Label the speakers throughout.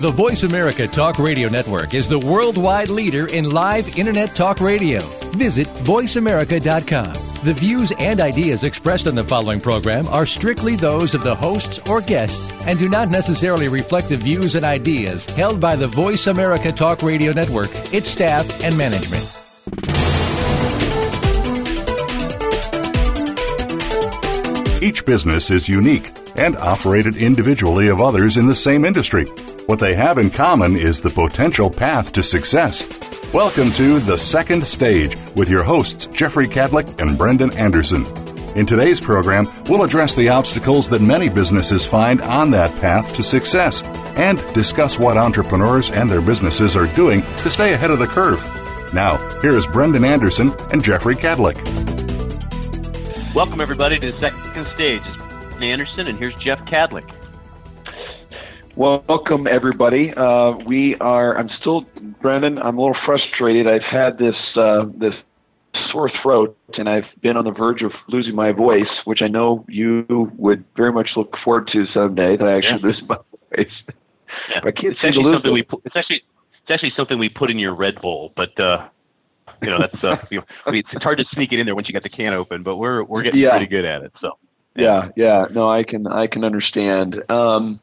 Speaker 1: The Voice America Talk Radio Network is the worldwide leader in live Internet talk radio. Visit VoiceAmerica.com. The views and ideas expressed on the following program are strictly those of the hosts or guests and do not necessarily reflect the views and ideas held by the Voice America Talk Radio Network, its staff, and management.
Speaker 2: Each business is unique and operated individually of others in the same industry. What they have in common is the potential path to success. Welcome to The Second Stage with your hosts, Jeffrey Kadlic and Brendan Anderson. In today's program, we'll address the obstacles that many businesses find on that path to success and discuss what entrepreneurs and their businesses are doing to stay ahead of the curve. Now, here's Brendan Anderson and Jeffrey Kadlic.
Speaker 3: Welcome, everybody, to the second stage. It's Anderson, and here's Jeff Kadlic.
Speaker 4: Welcome, everybody. Uh, we are. I'm still, Brendan. I'm a little frustrated. I've had this uh, this sore throat, and I've been on the verge of losing my voice, which I know you would very much look forward to someday. That I actually yeah. lose my voice.
Speaker 3: Yeah. I can't it's seem to lose it. we. It's actually it's actually something we put in your Red Bull, but. uh you know that's uh, you know, I mean, it's hard to sneak it in there once you got the can open, but we're we're getting yeah. pretty good at it. So
Speaker 4: yeah, yeah. No, I can I can understand. Um,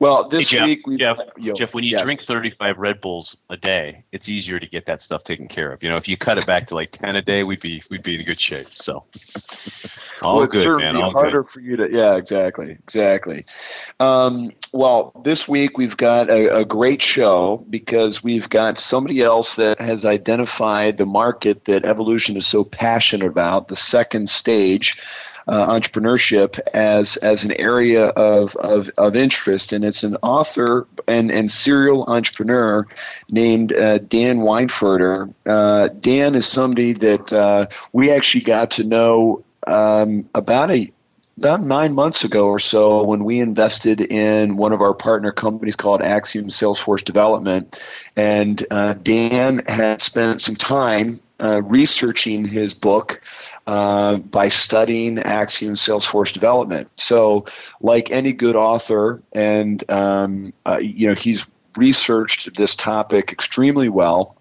Speaker 4: well, this
Speaker 3: hey, Jeff,
Speaker 4: week
Speaker 3: we Jeff, know, Jeff, when you yes. drink 35 Red Bulls a day, it's easier to get that stuff taken care of. You know, if you cut it back to like 10 a day, we'd be we'd be in good shape. So all
Speaker 4: well,
Speaker 3: good, man. All
Speaker 4: harder
Speaker 3: good.
Speaker 4: for you to yeah, exactly, exactly. Um, well, this week we've got a, a great show because we've got somebody else that has identified the market that evolution is so passionate about, the second stage uh, entrepreneurship as as an area of, of, of interest, and it's an author and, and serial entrepreneur named uh, Dan Weinfurter. Uh, Dan is somebody that uh, we actually got to know um, about a about nine months ago or so when we invested in one of our partner companies called Axiom Salesforce Development. And uh, Dan had spent some time uh, researching his book uh, by studying Axiom Salesforce development. So, like any good author, and um, uh, you know, he's researched this topic extremely well,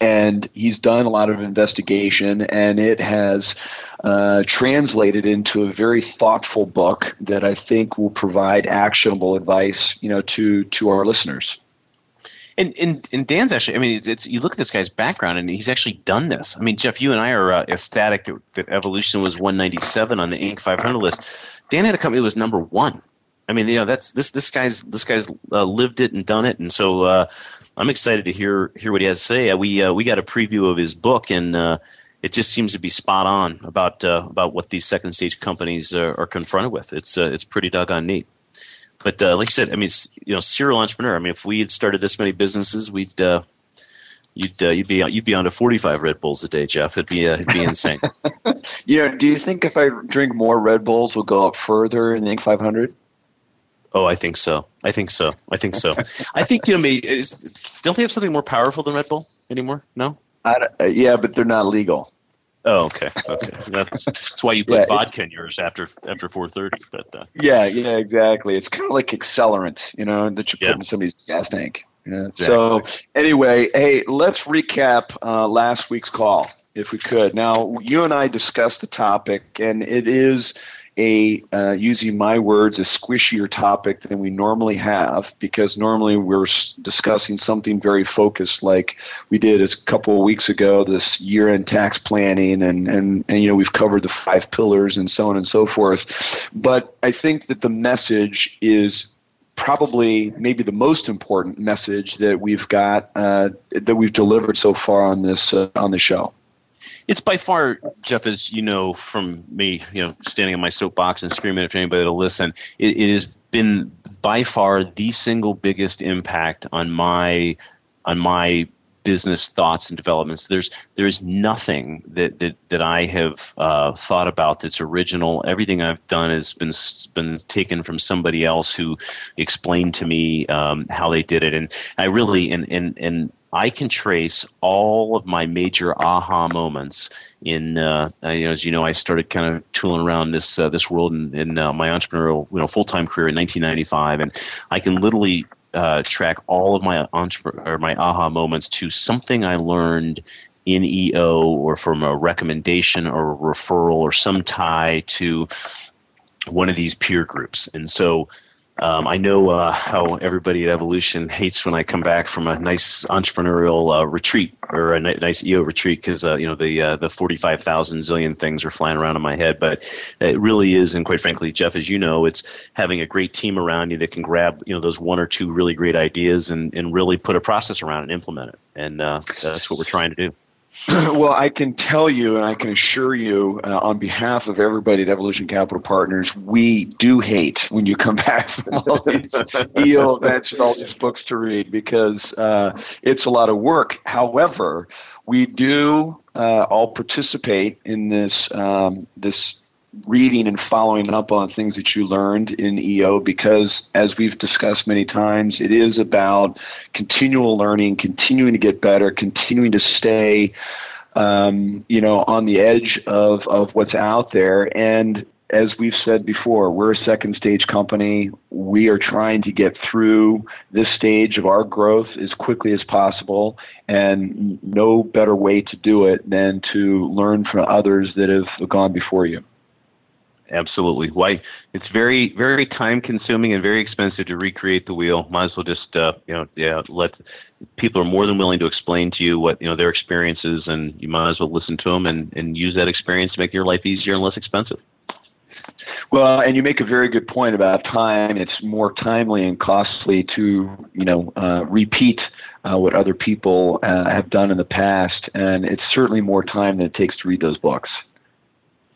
Speaker 4: and he's done a lot of investigation, and it has uh, translated into a very thoughtful book that I think will provide actionable advice, you know, to to our listeners.
Speaker 3: And, and and Dan's actually, I mean, it's, it's, you look at this guy's background, and he's actually done this. I mean, Jeff, you and I are uh, ecstatic that, that Evolution was 197 on the Inc. 500 list. Dan had a company that was number one. I mean, you know, that's this this guy's this guy's uh, lived it and done it, and so uh, I'm excited to hear hear what he has to say. Uh, we uh, we got a preview of his book, and uh, it just seems to be spot on about about what these second stage companies are confronted with. It's it's pretty doggone neat. But uh, like I said, I mean, you know, serial entrepreneur. I mean, if we had started this many businesses, we'd uh, you'd uh, you'd be you'd be on to forty five Red Bulls a day, Jeff. It'd be uh, it'd be insane.
Speaker 4: yeah. Do you think if I drink more Red Bulls, we'll go up further in the Inc. 500?
Speaker 3: Oh, I think so. I think so. I think so. I think you know, is, don't they have something more powerful than Red Bull anymore? No.
Speaker 4: Uh, yeah, but they're not legal.
Speaker 3: Oh, okay, okay. That's, that's why you put yeah, vodka in yours after after four thirty. But uh,
Speaker 4: yeah, yeah, exactly. It's kind of like accelerant, you know, that you put yeah. in somebody's gas tank. Yeah. Exactly. So anyway, hey, let's recap uh, last week's call if we could. Now, you and I discussed the topic, and it is a uh, using my words a squishier topic than we normally have because normally we're discussing something very focused like we did a couple of weeks ago this year-end tax planning and, and and you know we've covered the five pillars and so on and so forth. But i think that the message is probably maybe the most important message that we've got uh, that we've delivered so far on this uh, on the show
Speaker 3: it's by far, Jeff, as you know from me, you know, standing on my soapbox and screaming at anybody to listen. It, it has been by far the single biggest impact on my on my business thoughts and developments. There's there's nothing that that, that I have uh, thought about that's original. Everything I've done has been been taken from somebody else who explained to me um, how they did it, and I really and and and I can trace all of my major aha moments in, uh, as you know, I started kind of tooling around this uh, this world in, in uh, my entrepreneurial, you know, full time career in 1995, and I can literally uh, track all of my entrepreneur or my aha moments to something I learned in EO or from a recommendation or a referral or some tie to one of these peer groups. And so um, I know uh, how everybody at Evolution hates when I come back from a nice entrepreneurial uh, retreat or a ni- nice EO retreat because uh, you know the uh, the forty five thousand zillion things are flying around in my head. But it really is, and quite frankly, Jeff, as you know, it's having a great team around you that can grab you know those one or two really great ideas and and really put a process around and implement it. And uh, that's what we're trying to do.
Speaker 4: well, I can tell you and I can assure you uh, on behalf of everybody at Evolution Capital Partners, we do hate when you come back from all these EO events and all these books to read because uh, it's a lot of work. However, we do uh, all participate in this um, this reading and following up on things that you learned in EO because, as we've discussed many times, it is about continual learning, continuing to get better, continuing to stay, um, you know, on the edge of, of what's out there. And as we've said before, we're a second stage company. We are trying to get through this stage of our growth as quickly as possible, and no better way to do it than to learn from others that have gone before you
Speaker 3: absolutely. Why it's very very time consuming and very expensive to recreate the wheel. Might as well just uh, you know yeah let people are more than willing to explain to you what you know their experiences, and you might as well listen to them and and use that experience to make your life easier and less expensive.
Speaker 4: Well, and you make a very good point about time. It's more timely and costly to, you know, uh, repeat uh, what other people uh, have done in the past, and it's certainly more time than it takes to read those books.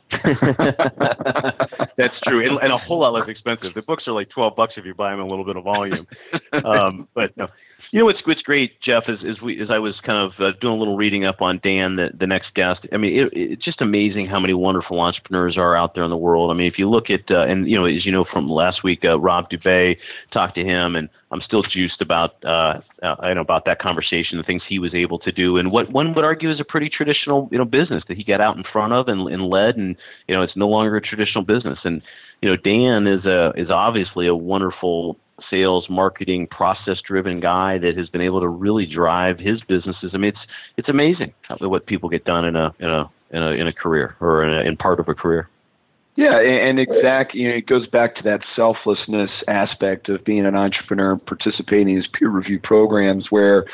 Speaker 3: That's true, and, and, a whole lot less expensive. The books are like twelve bucks if you buy them in a little bit of volume. Um, but no, you know what's what's great, Jeff, is is we as I was kind of uh, doing a little reading up on Dan, the the next guest. I mean, it, it's just amazing how many wonderful entrepreneurs are out there in the world. I mean, if you look at uh, and you know as you know from last week, uh, Rob Dubay talked to him, and I'm still juiced about uh, uh, I know about that conversation, the things he was able to do, and what one would argue is a pretty traditional you know business that he got out in front of and, and led, and you know it's no longer a traditional business. And you know Dan is a is obviously a wonderful sales, marketing, process driven guy that has been able to really drive his businesses. I mean, it's it's amazing what people get done in a in a in a in a career or in, a, in part of a career.
Speaker 4: Yeah, and exactly, you know, it goes back to that selflessness aspect of being an entrepreneur, and participating in peer review programs, where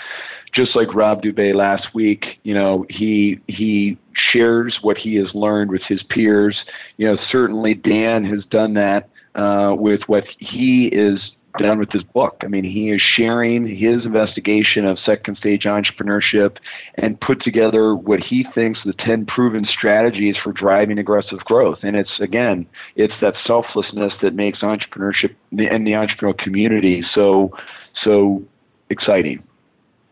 Speaker 4: just like Rob Dubay last week, you know, he he shares what he has learned with his peers. You know, certainly Dan has done that uh, with what he is done with this book. I mean, he is sharing his investigation of second stage entrepreneurship and put together what he thinks the 10 proven strategies for driving aggressive growth. And it's, again, it's that selflessness that makes entrepreneurship and the entrepreneurial community so, so exciting.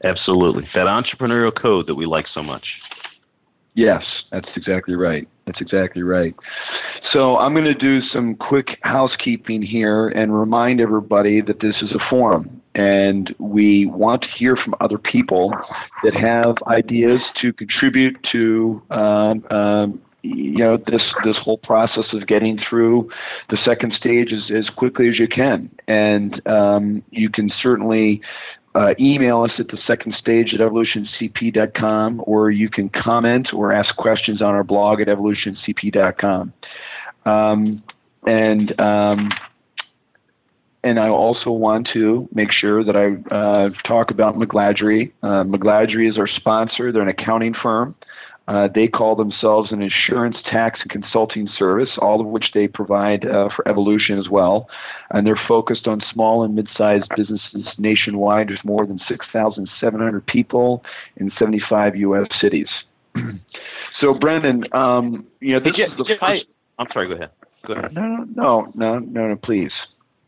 Speaker 3: Absolutely. That entrepreneurial code that we like so much.
Speaker 4: Yes, that's exactly right. That's exactly right. So I'm going to do some quick housekeeping here and remind everybody that this is a forum and we want to hear from other people that have ideas to contribute to um, um, you know this this whole process of getting through the second stage as, as quickly as you can and um, you can certainly uh, email us at the second stage at evolutioncp.com, or you can comment or ask questions on our blog at evolutioncp.com. Um, and um, and I also want to make sure that I uh, talk about McGladrey. Uh, McGladrey is our sponsor. They're an accounting firm. Uh, they call themselves an insurance tax and consulting service, all of which they provide uh, for Evolution as well. And they're focused on small and mid-sized businesses nationwide. There's more than 6,700 people in 75 U.S. cities. so, Brendan, um, you know, this
Speaker 3: is
Speaker 4: the first. I,
Speaker 3: I'm sorry. Go ahead. Go ahead.
Speaker 4: No, no, no, no, no, please.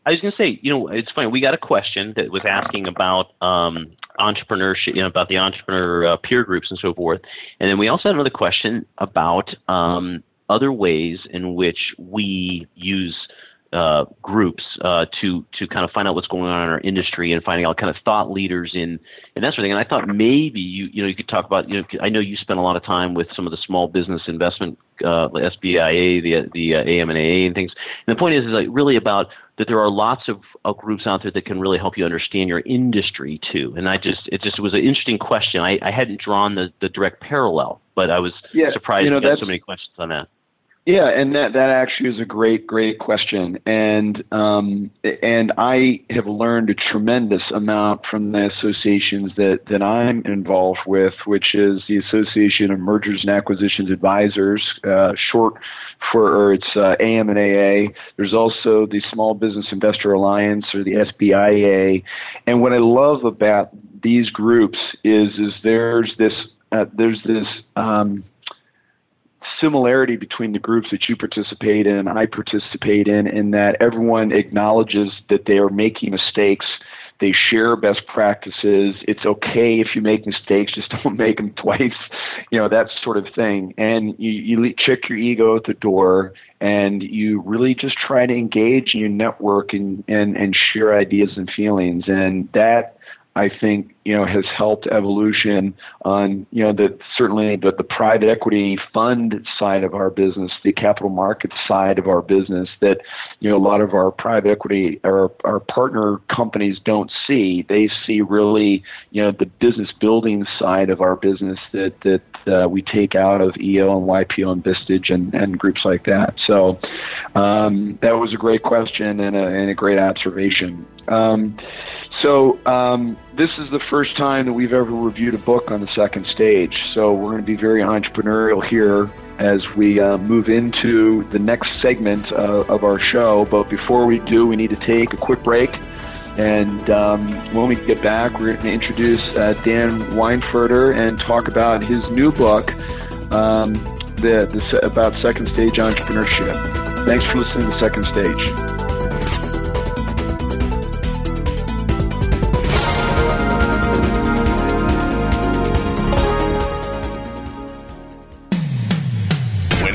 Speaker 3: I was going to say, you know, it's funny. We got a question that was asking about um, entrepreneurship, you know, about the entrepreneur uh, peer groups and so forth, and then we also had another question about um, other ways in which we use uh, groups uh, to to kind of find out what's going on in our industry and finding out kind of thought leaders in and that sort of thing. And I thought maybe you you know you could talk about you know I know you spent a lot of time with some of the small business investment uh, SBIA, the the uh, AM&AA and things. And the point is is like really about that there are lots of, of groups out there that can really help you understand your industry too. And I just it just was an interesting question. I, I hadn't drawn the, the direct parallel, but I was yeah, surprised you know, got so many questions on that.
Speaker 4: Yeah, and that that actually is a great great question, and um, and I have learned a tremendous amount from the associations that that I'm involved with, which is the Association of Mergers and Acquisitions Advisors, uh, short for or it's uh, AM&AA. There's also the Small Business Investor Alliance or the SBIA, and what I love about these groups is is there's this uh, there's this um, similarity between the groups that you participate in, and I participate in, in that everyone acknowledges that they are making mistakes. They share best practices. It's okay if you make mistakes, just don't make them twice, you know, that sort of thing. And you, you check your ego at the door and you really just try to engage in your network and, and, and share ideas and feelings. And that I think you know has helped evolution on you know the certainly the, the private equity fund side of our business, the capital markets side of our business that you know a lot of our private equity or our partner companies don't see. They see really you know the business building side of our business that that uh, we take out of EO and YPO and Vistage and, and groups like that. So um, that was a great question and a, and a great observation. Um, so um, this is the first time that we've ever reviewed a book on the second stage. So we're going to be very entrepreneurial here as we uh, move into the next segment uh, of our show. But before we do, we need to take a quick break. And um, when we get back, we're going to introduce uh, Dan Weinfurter and talk about his new book um, the, the, about second stage entrepreneurship. Thanks for listening to Second Stage.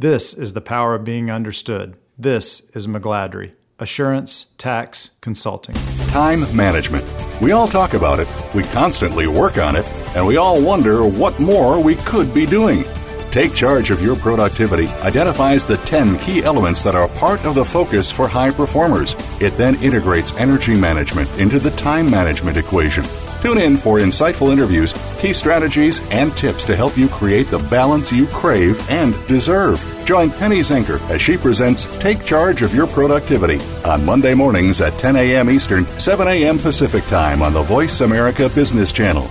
Speaker 5: This is the power of being understood. This is McGladrey. Assurance Tax Consulting.
Speaker 2: Time management. We all talk about it, we constantly work on it, and we all wonder what more we could be doing. Take Charge of Your Productivity identifies the 10 key elements that are part of the focus for high performers. It then integrates energy management into the time management equation. Tune in for insightful interviews, key strategies, and tips to help you create the balance you crave and deserve. Join Penny Zenker as she presents Take Charge of Your Productivity on Monday mornings at 10 a.m. Eastern, 7 a.m. Pacific Time on the Voice America Business Channel.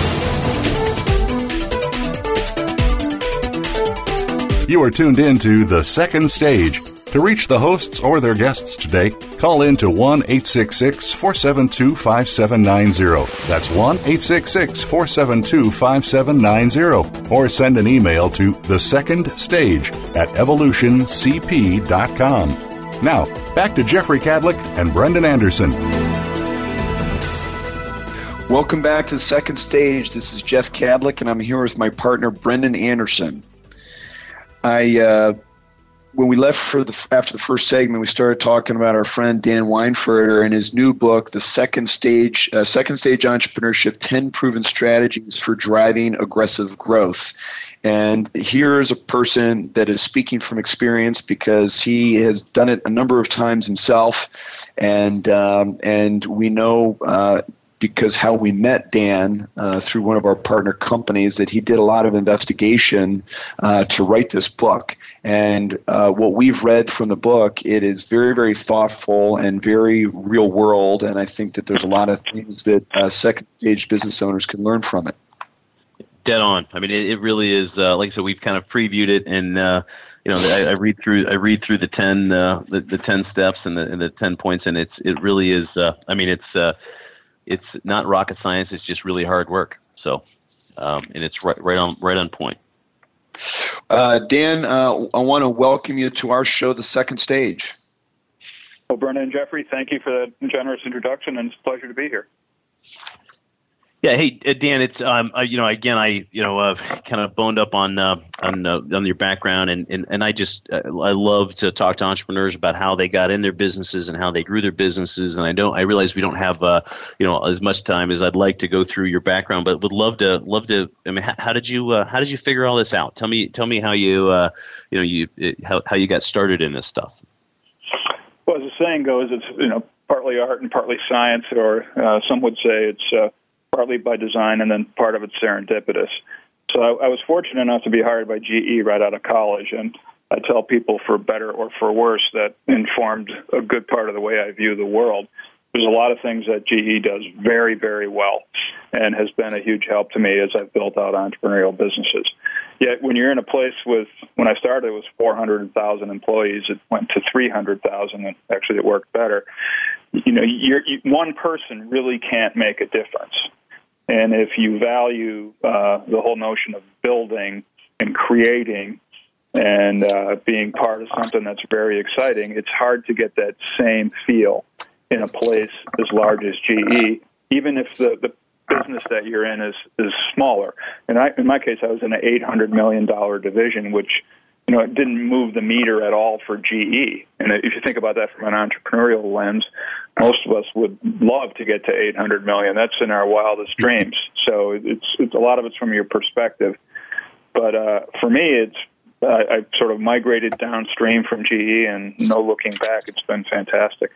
Speaker 2: You are tuned in to The Second Stage. To reach the hosts or their guests today, call in to 1 866 472 5790. That's 1 866 472 5790. Or send an email to The Second Stage at evolutioncp.com. Now, back to Jeffrey Kadlic and Brendan Anderson.
Speaker 4: Welcome back to the second stage. This is Jeff Kadlic, and I'm here with my partner, Brendan Anderson. I uh, when we left for the after the first segment, we started talking about our friend Dan Weinfurter and his new book, The Second Stage uh, Second Stage Entrepreneurship: Ten Proven Strategies for Driving Aggressive Growth. And here is a person that is speaking from experience because he has done it a number of times himself, and um, and we know. Uh, because how we met Dan uh, through one of our partner companies that he did a lot of investigation uh, to write this book. And uh, what we've read from the book, it is very, very thoughtful and very real world. And I think that there's a lot of things that uh, second stage business owners can learn from it.
Speaker 3: Dead on. I mean, it, it really is. Uh, like I said, we've kind of previewed it and uh, you know, I, I read through I read through the ten uh, the, the ten steps and the and the ten points, and it's it really is. Uh, I mean, it's uh, it's not rocket science. It's just really hard work. So, um, and it's right, right on right on point.
Speaker 4: Uh, Dan, uh, I want to welcome you to our show, The Second Stage.
Speaker 6: Well, Brendan and Jeffrey, thank you for that generous introduction, and it's a pleasure to be here.
Speaker 3: Yeah, hey uh, Dan, it's um, uh, you know again I you know uh, kind of boned up on uh, on uh, on your background and and, and I just uh, I love to talk to entrepreneurs about how they got in their businesses and how they grew their businesses and I don't I realize we don't have uh, you know as much time as I'd like to go through your background but would love to love to I mean how, how did you uh, how did you figure all this out? Tell me tell me how you uh, you know you it, how how you got started in this stuff.
Speaker 6: Well, as the saying goes, it's you know partly art and partly science, or uh, some would say it's uh, partly by design, and then part of it's serendipitous. So I, I was fortunate enough to be hired by GE right out of college, and I tell people for better or for worse that informed a good part of the way I view the world. There's a lot of things that GE does very, very well and has been a huge help to me as I've built out entrepreneurial businesses. Yet when you're in a place with, when I started, it was 400,000 employees. It went to 300,000, and actually it worked better. You know, you're, you, one person really can't make a difference. And if you value uh, the whole notion of building and creating and uh, being part of something that's very exciting, it's hard to get that same feel in a place as large as GE, even if the, the business that you're in is is smaller. And I, in my case, I was in an 800 million dollar division, which you know it didn't move the meter at all for GE. And if you think about that from an entrepreneurial lens, most of us would love to get to 800 million. That's in our wildest dreams. So it's it's a lot of it's from your perspective. But uh, for me, it's uh, I sort of migrated downstream from GE, and no looking back. It's been fantastic.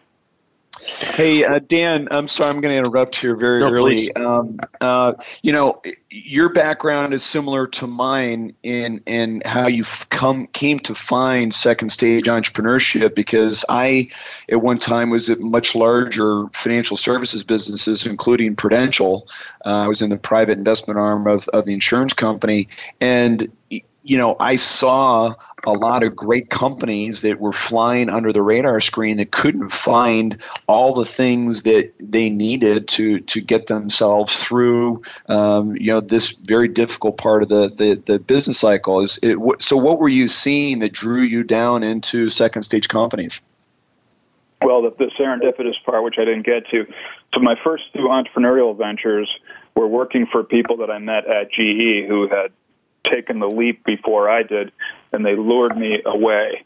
Speaker 4: Hey, uh, Dan, I'm sorry, I'm going to interrupt here very
Speaker 3: no,
Speaker 4: early. Um, uh, you know, your background is similar to mine in in how you come came to find second stage entrepreneurship because I, at one time, was at much larger financial services businesses, including Prudential. Uh, I was in the private investment arm of, of the insurance company, and you know, I saw a lot of great companies that were flying under the radar screen that couldn't find all the things that they needed to to get themselves through, um, you know, this very difficult part of the the, the business cycle. Is it, so? What were you seeing that drew you down into second stage companies?
Speaker 6: Well, the, the serendipitous part, which I didn't get to. So my first two entrepreneurial ventures were working for people that I met at GE who had taken the leap before I did, and they lured me away.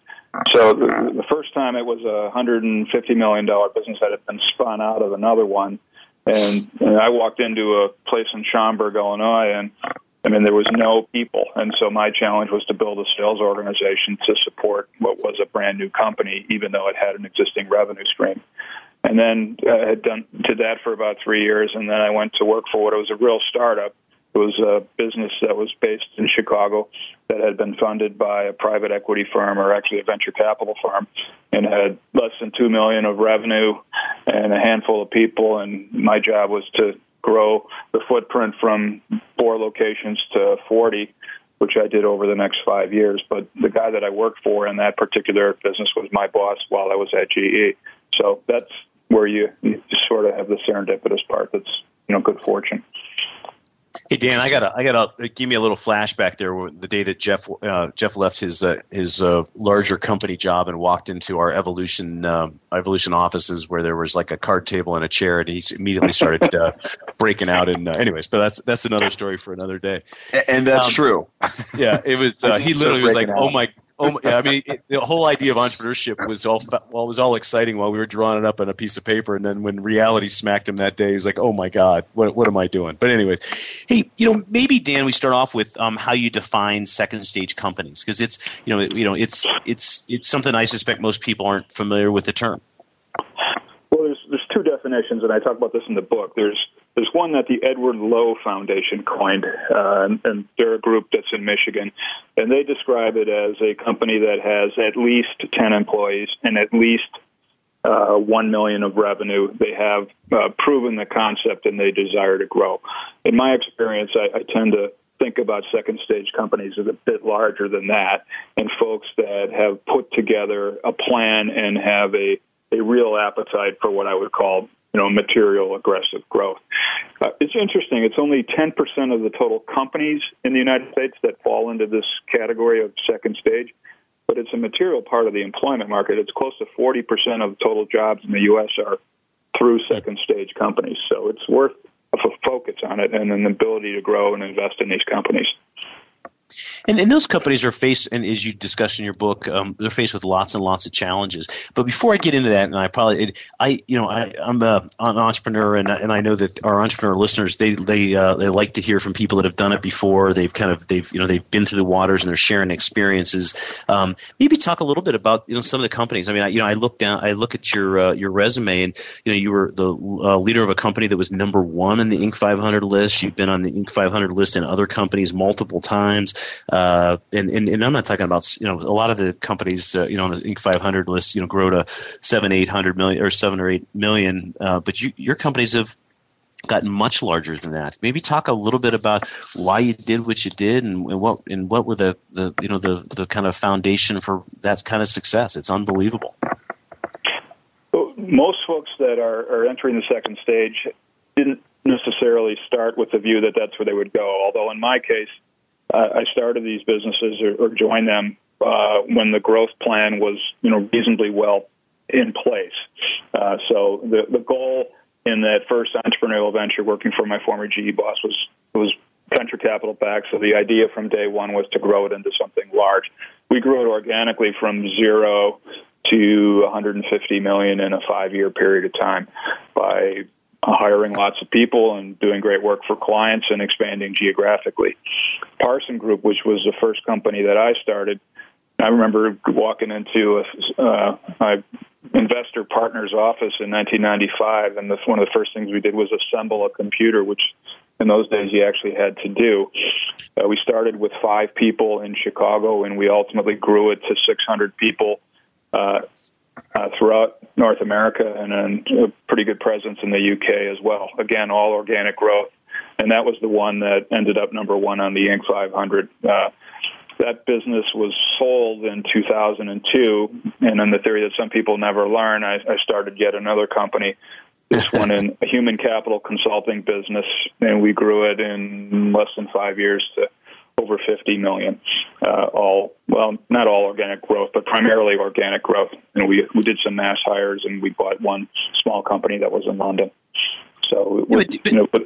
Speaker 6: So the, the first time it was a hundred and fifty million dollar business that had been spun out of another one, and, and I walked into a place in Schaumburg, Illinois, and I mean there was no people, and so my challenge was to build a sales organization to support what was a brand new company, even though it had an existing revenue stream. And then I had done did that for about three years, and then I went to work for what was a real startup it was a business that was based in Chicago that had been funded by a private equity firm or actually a venture capital firm and had less than 2 million of revenue and a handful of people. And my job was to grow the footprint from four locations to 40 which I did over the next 5 years. But the guy that I worked for in that particular business was my boss while I was at GE so that's where you, you sort of have the serendipitous part that's you know good fortune
Speaker 3: Hey Dan, I gotta, I gotta give me a little flashback there. The day that Jeff, uh, Jeff left his uh, his uh, larger company job and walked into our evolution um, evolution offices, where there was like a card table and a chair, and he immediately started uh, breaking out. And uh, anyways, but that's that's another story for another day.
Speaker 4: And that's um, true.
Speaker 3: Yeah, it was. Uh, he literally was like, "Oh my, oh, yeah, I mean, it, the whole idea of entrepreneurship was all well, was all exciting while we were drawing it up on a piece of paper, and then when reality smacked him that day, he was like, "Oh my God, what what am I doing?" But anyways, hey, you know, maybe Dan, we start off with um, how you define second stage companies because it's you know you know it's it's it's something I suspect most people aren't familiar with the term.
Speaker 6: Well, there's there's two definitions, and I talk about this in the book. There's there's one that the Edward Lowe Foundation coined, uh, and, and they're a group that's in Michigan, and they describe it as a company that has at least 10 employees and at least uh, one million of revenue. They have uh, proven the concept and they desire to grow. In my experience, I, I tend to think about second stage companies as a bit larger than that, and folks that have put together a plan and have a a real appetite for what I would call you know, material aggressive growth. Uh, it's interesting. It's only 10% of the total companies in the United States that fall into this category of second stage, but it's a material part of the employment market. It's close to 40% of total jobs in the U.S. are through second stage companies. So it's worth a focus on it and an ability to grow and invest in these companies.
Speaker 3: And, and those companies are faced, and as you discuss in your book, um, they're faced with lots and lots of challenges. But before I get into that, and I probably, it, I, you know, I, am an entrepreneur, and, and I know that our entrepreneur listeners, they they uh, they like to hear from people that have done it before. They've kind of they've you know they've been through the waters and they're sharing experiences. Um, maybe talk a little bit about you know some of the companies. I mean, I, you know, I look down, I look at your uh, your resume, and you know, you were the uh, leader of a company that was number one in the Inc. 500 list. You've been on the Inc. 500 list in other companies multiple times. Uh, and, and, and I'm not talking about you know a lot of the companies uh, you know on the Inc. 500 list you know grow to seven eight hundred million or seven or eight million, uh, but you, your companies have gotten much larger than that. Maybe talk a little bit about why you did what you did and, and what and what were the, the you know the the kind of foundation for that kind of success. It's unbelievable.
Speaker 6: most folks that are, are entering the second stage didn't necessarily start with the view that that's where they would go. Although in my case, I started these businesses or, or joined them uh, when the growth plan was, you know, reasonably well in place. Uh, so the the goal in that first entrepreneurial venture, working for my former GE boss, was was venture capital back. So the idea from day one was to grow it into something large. We grew it organically from zero to 150 million in a five year period of time by hiring lots of people and doing great work for clients and expanding geographically. Parson Group, which was the first company that I started, I remember walking into a, uh, my investor partner's office in 1995, and the, one of the first things we did was assemble a computer, which in those days you actually had to do. Uh, we started with five people in Chicago, and we ultimately grew it to 600 people uh, uh, throughout North America and a pretty good presence in the UK as well. Again, all organic growth, and that was the one that ended up number one on the Inc. 500. Uh, that business was sold in 2002, and on the theory that some people never learn, I, I started yet another company. This one in a human capital consulting business, and we grew it in less than five years to over 50 million. Uh, all well, not all organic growth, but primarily organic growth. And we we did some mass hires, and we bought one small company that was in London. So yeah, but, you know, but,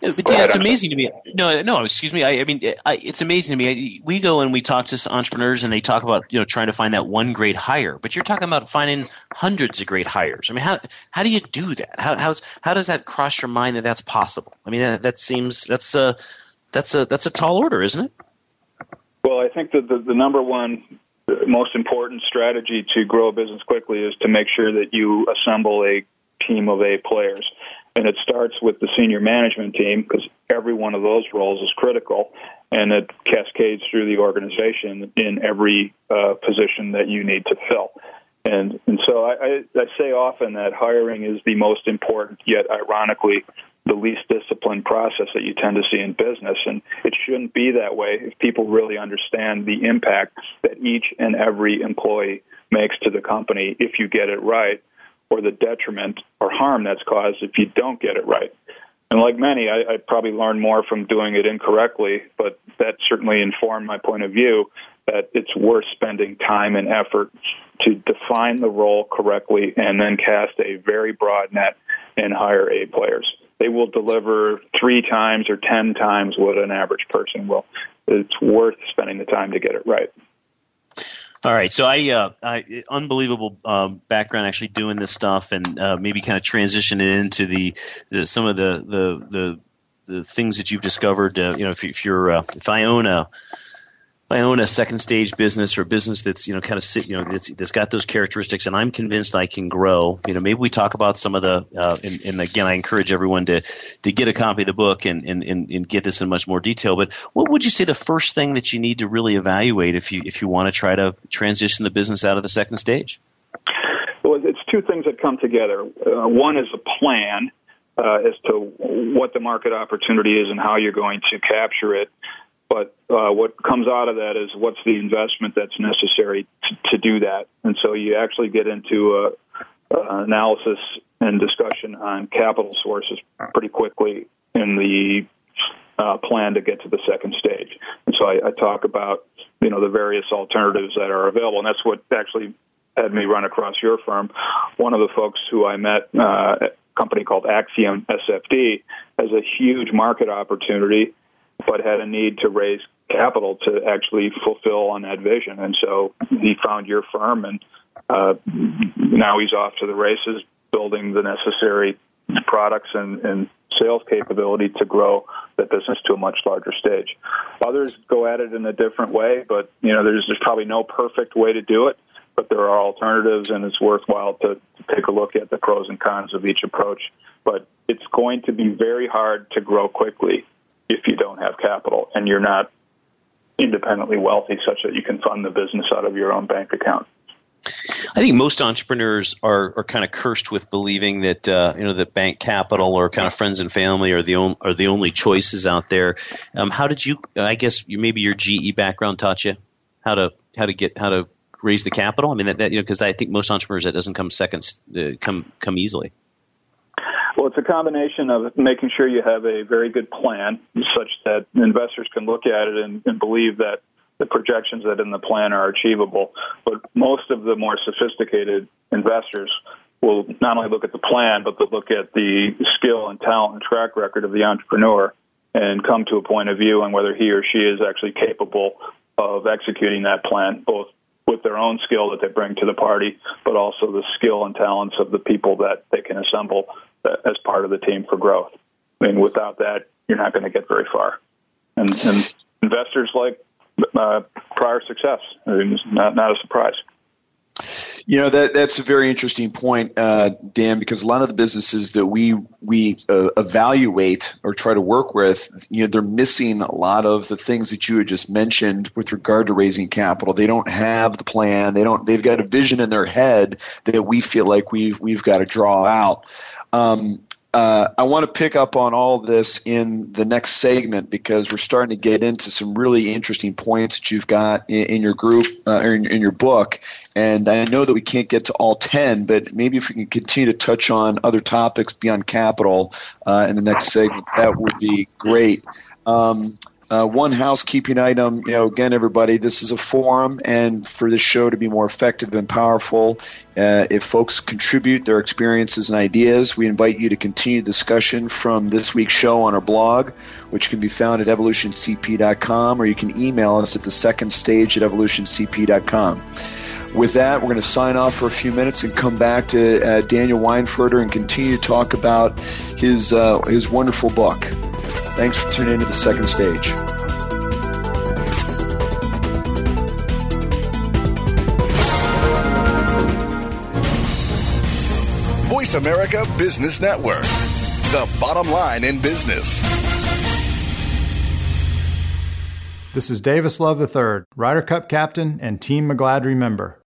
Speaker 3: but yeah, it's amazing to me. No, no, excuse me. I, I mean, I, it's amazing to me. we go and we talk to entrepreneurs, and they talk about you know trying to find that one great hire. But you're talking about finding hundreds of great hires. I mean, how how do you do that? How how's how does that cross your mind that that's possible? I mean, that, that seems that's uh that's a that's a tall order, isn't it?
Speaker 6: Well, I think that the, the number one most important strategy to grow a business quickly is to make sure that you assemble a team of A players. And it starts with the senior management team because every one of those roles is critical and it cascades through the organization in every uh, position that you need to fill. And, and so I, I, I say often that hiring is the most important, yet ironically, the least disciplined process that you tend to see in business. And it shouldn't be that way if people really understand the impact that each and every employee makes to the company if you get it right, or the detriment or harm that's caused if you don't get it right. And like many, I, I probably learned more from doing it incorrectly, but that certainly informed my point of view that it's worth spending time and effort to define the role correctly and then cast a very broad net and hire A players they will deliver three times or ten times what an average person will. It's worth spending the time to get it right.
Speaker 3: All right, so I, uh, I unbelievable um, background actually doing this stuff, and uh, maybe kind of transition it into the, the some of the, the the the things that you've discovered. Uh, you know, if, if you're uh, if I own a I own a second stage business or business that's you know kind of sit you know that's, that's got those characteristics, and I'm convinced I can grow. You know, maybe we talk about some of the uh, and, and, again, I encourage everyone to to get a copy of the book and, and, and, and get this in much more detail. But what would you say the first thing that you need to really evaluate if you if you want to try to transition the business out of the second stage?
Speaker 6: Well, it's two things that come together. Uh, one is a plan uh, as to what the market opportunity is and how you're going to capture it. But uh, what comes out of that is what's the investment that's necessary to, to do that. And so you actually get into a, a analysis and discussion on capital sources pretty quickly in the uh, plan to get to the second stage. And so I, I talk about you know the various alternatives that are available, and that's what actually had me run across your firm. One of the folks who I met, uh, a company called Axiom SFD, has a huge market opportunity but had a need to raise capital to actually fulfill on that vision. And so he found your firm, and uh, now he's off to the races, building the necessary products and, and sales capability to grow the business to a much larger stage. Others go at it in a different way, but you know, there's there's probably no perfect way to do it. But there are alternatives, and it's worthwhile to, to take a look at the pros and cons of each approach. But it's going to be very hard to grow quickly if you don't have capital and you're not independently wealthy such that you can fund the business out of your own bank account.
Speaker 3: I think most entrepreneurs are, are kind of cursed with believing that uh, you know that bank capital or kind of friends and family are the are the only choices out there. Um, how did you? I guess you, maybe your GE background taught you how to how to get how to raise the capital. I mean that, that you know because I think most entrepreneurs that doesn't come second uh, come come easily.
Speaker 6: Well, it's a combination of making sure you have a very good plan such that investors can look at it and, and believe that the projections that in the plan are achievable. But most of the more sophisticated investors will not only look at the plan, but they'll look at the skill and talent and track record of the entrepreneur and come to a point of view on whether he or she is actually capable of executing that plan, both with their own skill that they bring to the party, but also the skill and talents of the people that they can assemble as part of the team for growth. I mean, without that, you're not going to get very far. And, and investors like uh, prior success. I mean, it's not, not a surprise.
Speaker 4: You know that that's a very interesting point, uh, Dan, because a lot of the businesses that we we uh, evaluate or try to work with, you know, they're missing a lot of the things that you had just mentioned with regard to raising capital. They don't have the plan. They don't. They've got a vision in their head that we feel like we've we've got to draw out. Um, uh, I want to pick up on all this in the next segment because we're starting to get into some really interesting points that you've got in, in your group uh, or in, in, your book. And I know that we can't get to all 10, but maybe if we can continue to touch on other topics beyond capital uh, in the next segment, that would be great. Um, uh, one housekeeping item, you know, again, everybody, this is a forum, and for this show to be more effective and powerful, uh, if folks contribute their experiences and ideas, we invite you to continue the discussion from this week's show on our blog, which can be found at evolutioncp.com, or you can email us at the second stage at evolutioncp.com. With that, we're going to sign off for a few minutes and come back to uh, Daniel Weinfurter and continue to talk about his uh, his wonderful book. Thanks for tuning into the second stage.
Speaker 2: Voice America Business Network, the bottom line in business.
Speaker 5: This is Davis Love III, Ryder Cup captain and Team McGladrey member.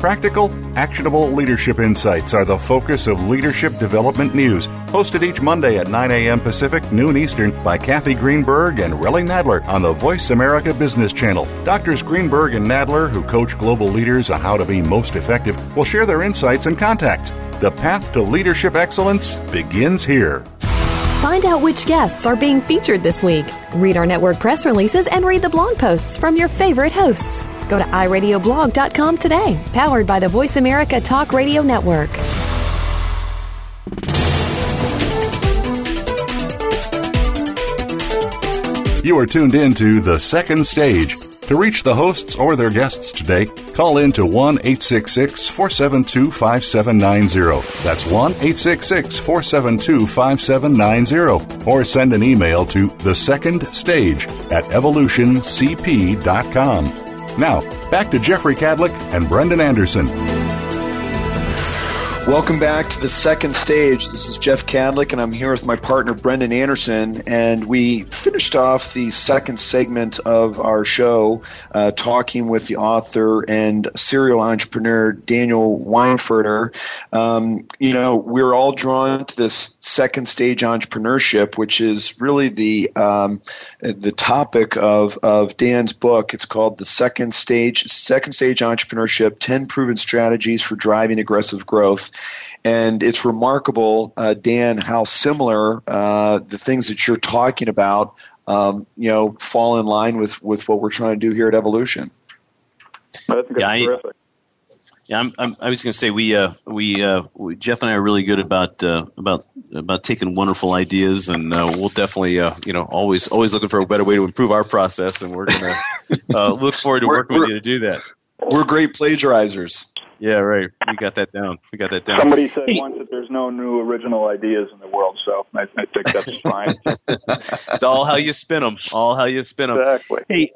Speaker 2: Practical, actionable leadership insights are the focus of Leadership Development News, hosted each Monday at 9 a.m. Pacific, noon Eastern by Cathy Greenberg and Relly Nadler on the Voice America Business Channel. Doctors Greenberg and Nadler, who coach global leaders on how to be most effective, will share their insights and contacts. The path to leadership excellence begins here.
Speaker 7: Find out which guests are being featured this week. Read our network press releases and read the blog posts from your favorite hosts. Go to iradioblog.com today, powered by the Voice America Talk Radio Network.
Speaker 2: You are tuned in to The Second Stage. To reach the hosts or their guests today, call in to 1 866 472 5790. That's 1 866 472 5790. Or send an email to the second stage at evolutioncp.com. Now, back to Jeffrey Kadlic and Brendan Anderson.
Speaker 4: Welcome back to the second stage. This is Jeff Kadlic, and I'm here with my partner Brendan Anderson. And we finished off the second segment of our show uh, talking with the author and serial entrepreneur Daniel Weinfurter. Um, you know, we're all drawn to this second stage entrepreneurship, which is really the um, the topic of, of Dan's book. It's called the second stage second stage entrepreneurship: ten proven strategies for driving aggressive growth. And it's remarkable, uh, Dan, how similar uh, the things that you're talking about, um, you know, fall in line with, with what we're trying to do here at Evolution.
Speaker 6: That's yeah, I.
Speaker 3: Yeah, I'm, I'm, i was going to say we, uh, we, uh, we, Jeff and I are really good about uh, about about taking wonderful ideas, and uh, we'll definitely, uh, you know, always always looking for a better way to improve our process, and we're going to uh, look forward to working with you to do that.
Speaker 4: We're great plagiarizers.
Speaker 3: Yeah, right. We got that down. We got that down.
Speaker 6: Somebody said once that there's no new original ideas in the world, so I, I think that's fine.
Speaker 3: it's all how you spin them. All how you spin them.
Speaker 6: Exactly.
Speaker 3: Hey,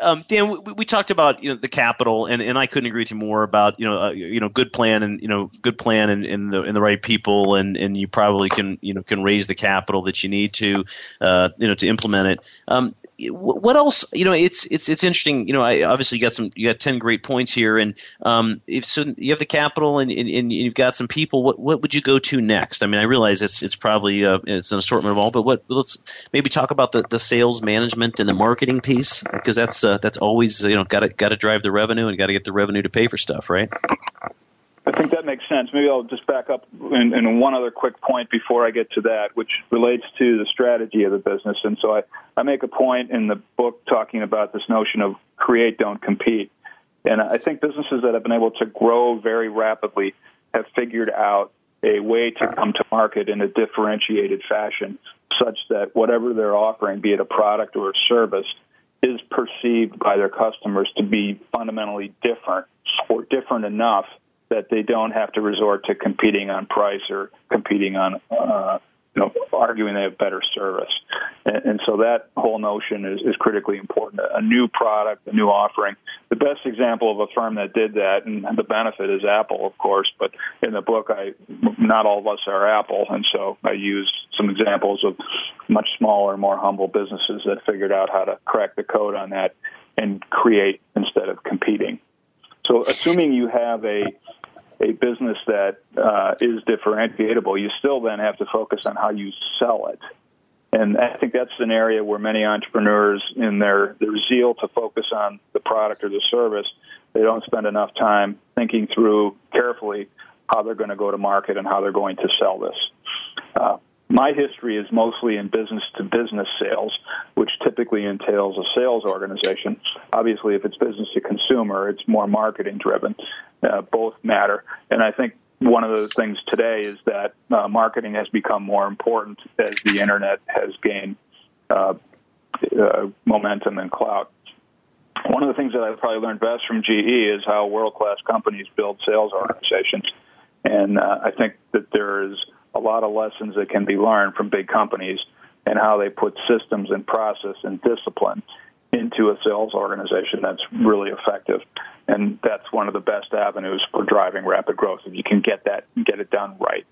Speaker 3: um, Dan, we, we, talked about you know the capital, and, and I couldn't agree with you more about you know uh, you know good plan and you know good plan and, and the and the right people, and, and you probably can you know can raise the capital that you need to uh, you know to implement it. Um, what else? You know, it's it's it's interesting. You know, I obviously you got some you got ten great points here, and um, if so, you have the capital and, and, and you've got some people. What what would you go to next? I mean, I realize it's it's probably uh, it's an assortment of all, but what let's maybe talk about the, the sales management and the marketing piece because that's uh, that's always you know got to got to drive the revenue and got to get the revenue to pay for stuff, right?
Speaker 6: Think that makes sense. Maybe I'll just back up in, in one other quick point before I get to that, which relates to the strategy of the business. And so I, I make a point in the book talking about this notion of create, don't compete. And I think businesses that have been able to grow very rapidly have figured out a way to come to market in a differentiated fashion such that whatever they're offering, be it a product or a service, is perceived by their customers to be fundamentally different or different enough that they don't have to resort to competing on price or competing on uh, you know arguing they have better service. And, and so that whole notion is, is critically important. A new product a new offering. The best example of a firm that did that and the benefit is apple of course but in the book i not all of us are apple and so i use some examples of much smaller more humble businesses that figured out how to crack the code on that and create instead of competing. So assuming you have a a business that uh, is differentiatable, you still then have to focus on how you sell it. And I think that's an area where many entrepreneurs, in their, their zeal to focus on the product or the service, they don't spend enough time thinking through carefully how they're going to go to market and how they're going to sell this. Uh, my history is mostly in business to business sales, which typically entails a sales organization. Obviously, if it's business to consumer, it's more marketing driven. Uh, both matter. And I think one of the things today is that uh, marketing has become more important as the internet has gained uh, uh momentum and clout. One of the things that I've probably learned best from GE is how world class companies build sales organizations. And uh, I think that there is a lot of lessons that can be learned from big companies and how they put systems and process and discipline into a sales organization that's really effective. And that's one of the best avenues for driving rapid growth if you can get that get it done right.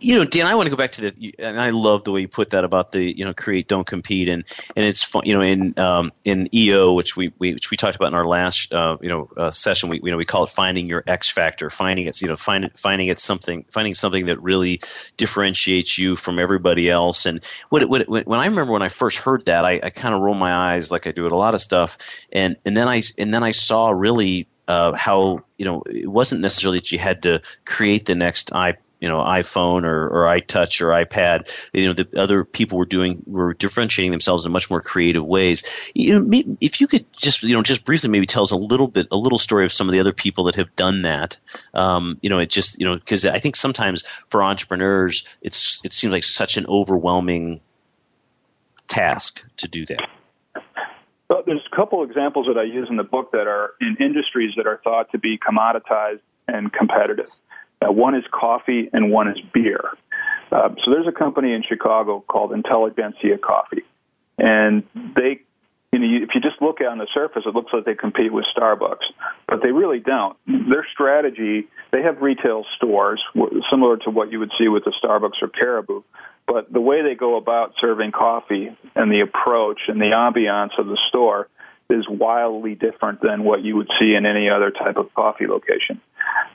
Speaker 3: You know, Dan, I want to go back to the, and I love the way you put that about the, you know, create, don't compete, and and it's fun, you know, in um, in EO, which we, we which we talked about in our last, uh, you know, uh, session, we you know we call it finding your X factor, finding it, you know, find, finding it something, finding something that really differentiates you from everybody else. And what, what when I remember when I first heard that, I, I kind of rolled my eyes like I do at a lot of stuff, and and then I and then I saw really uh, how you know it wasn't necessarily that you had to create the next i you know iPhone or, or iTouch or iPad. You know, the other people were doing were differentiating themselves in much more creative ways. You know, if you could just you know just briefly maybe tell us a little bit a little story of some of the other people that have done that. Um, you know, it just you know because I think sometimes for entrepreneurs it's it seems like such an overwhelming task to do that.
Speaker 6: Well, there's a couple examples that I use in the book that are in industries that are thought to be commoditized and competitive. Uh, one is coffee and one is beer. Uh, so there's a company in Chicago called Intelligentsia Coffee, and they, you know, if you just look at on the surface, it looks like they compete with Starbucks, but they really don't. Their strategy, they have retail stores similar to what you would see with the Starbucks or Caribou, but the way they go about serving coffee and the approach and the ambiance of the store is wildly different than what you would see in any other type of coffee location.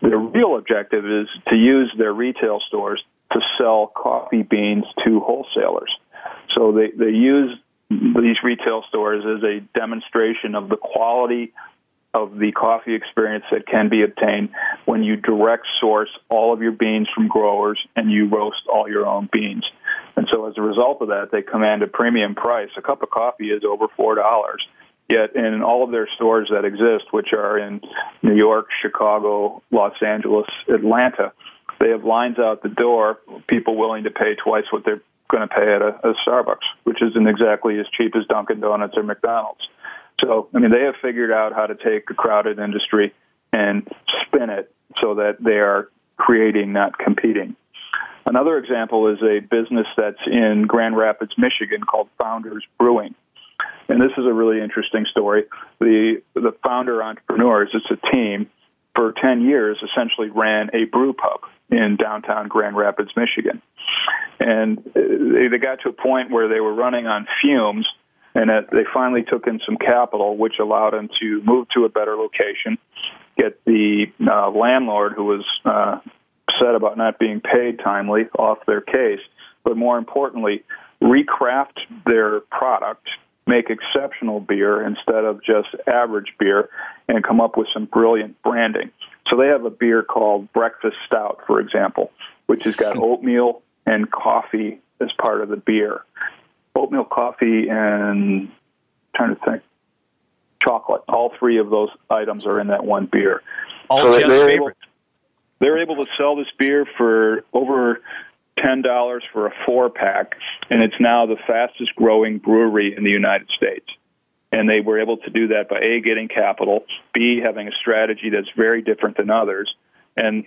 Speaker 6: Their real objective is to use their retail stores to sell coffee beans to wholesalers. So they, they use these retail stores as a demonstration of the quality of the coffee experience that can be obtained when you direct source all of your beans from growers and you roast all your own beans. And so as a result of that, they command a premium price. A cup of coffee is over $4. Yet in all of their stores that exist, which are in New York, Chicago, Los Angeles, Atlanta, they have lines out the door, people willing to pay twice what they're going to pay at a, a Starbucks, which isn't exactly as cheap as Dunkin' Donuts or McDonald's. So, I mean, they have figured out how to take a crowded industry and spin it so that they are creating, not competing. Another example is a business that's in Grand Rapids, Michigan called Founders Brewing. And this is a really interesting story. The the founder entrepreneurs, it's a team, for 10 years essentially ran a brew pub in downtown Grand Rapids, Michigan. And they, they got to a point where they were running on fumes, and it, they finally took in some capital, which allowed them to move to a better location, get the uh, landlord who was uh, upset about not being paid timely off their case, but more importantly, recraft their product make exceptional beer instead of just average beer and come up with some brilliant branding. So they have a beer called Breakfast Stout, for example, which has got oatmeal and coffee as part of the beer. Oatmeal, coffee, and I'm trying to think, chocolate. All three of those items are in that one beer.
Speaker 3: All so they're able,
Speaker 6: they're able to sell this beer for over ten dollars for a four pack, and it's now the fastest growing brewery in the United States. And they were able to do that by a getting capital, b having a strategy that's very different than others, and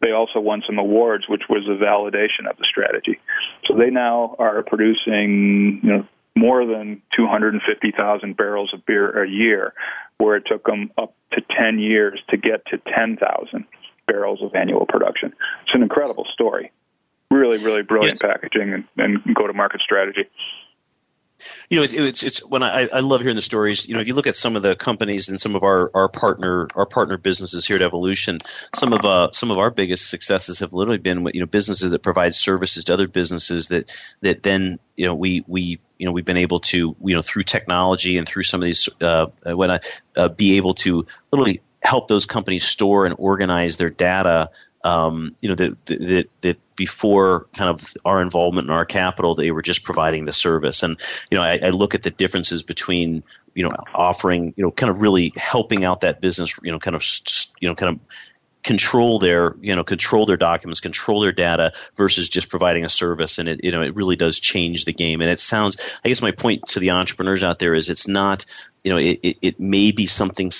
Speaker 6: they also won some awards, which was a validation of the strategy. So they now are producing, you know, more than 250,000 barrels of beer a year, where it took them up to 10 years to get to 10,000 barrels of annual production. It's an incredible story really, really brilliant yeah. packaging and, and go to market strategy.
Speaker 3: You know, it, it's it's when I, I love hearing the stories. You know, if you look at some of the companies and some of our, our partner our partner businesses here at Evolution, some of uh some of our biggest successes have literally been you know businesses that provide services to other businesses that that then you know we we you know we've been able to you know through technology and through some of these uh, when I uh, be able to literally help those companies store and organize their data um, you know that, that that before kind of our involvement in our capital, they were just providing the service. And you know, I, I, look at the differences between you know offering you know kind of really helping out that business, you know, kind of you know kind of control their you know control their documents control their data versus just providing a service and it you know it really does change the game and it sounds i guess my point to the entrepreneurs out there is it's not you know it, it, it may be something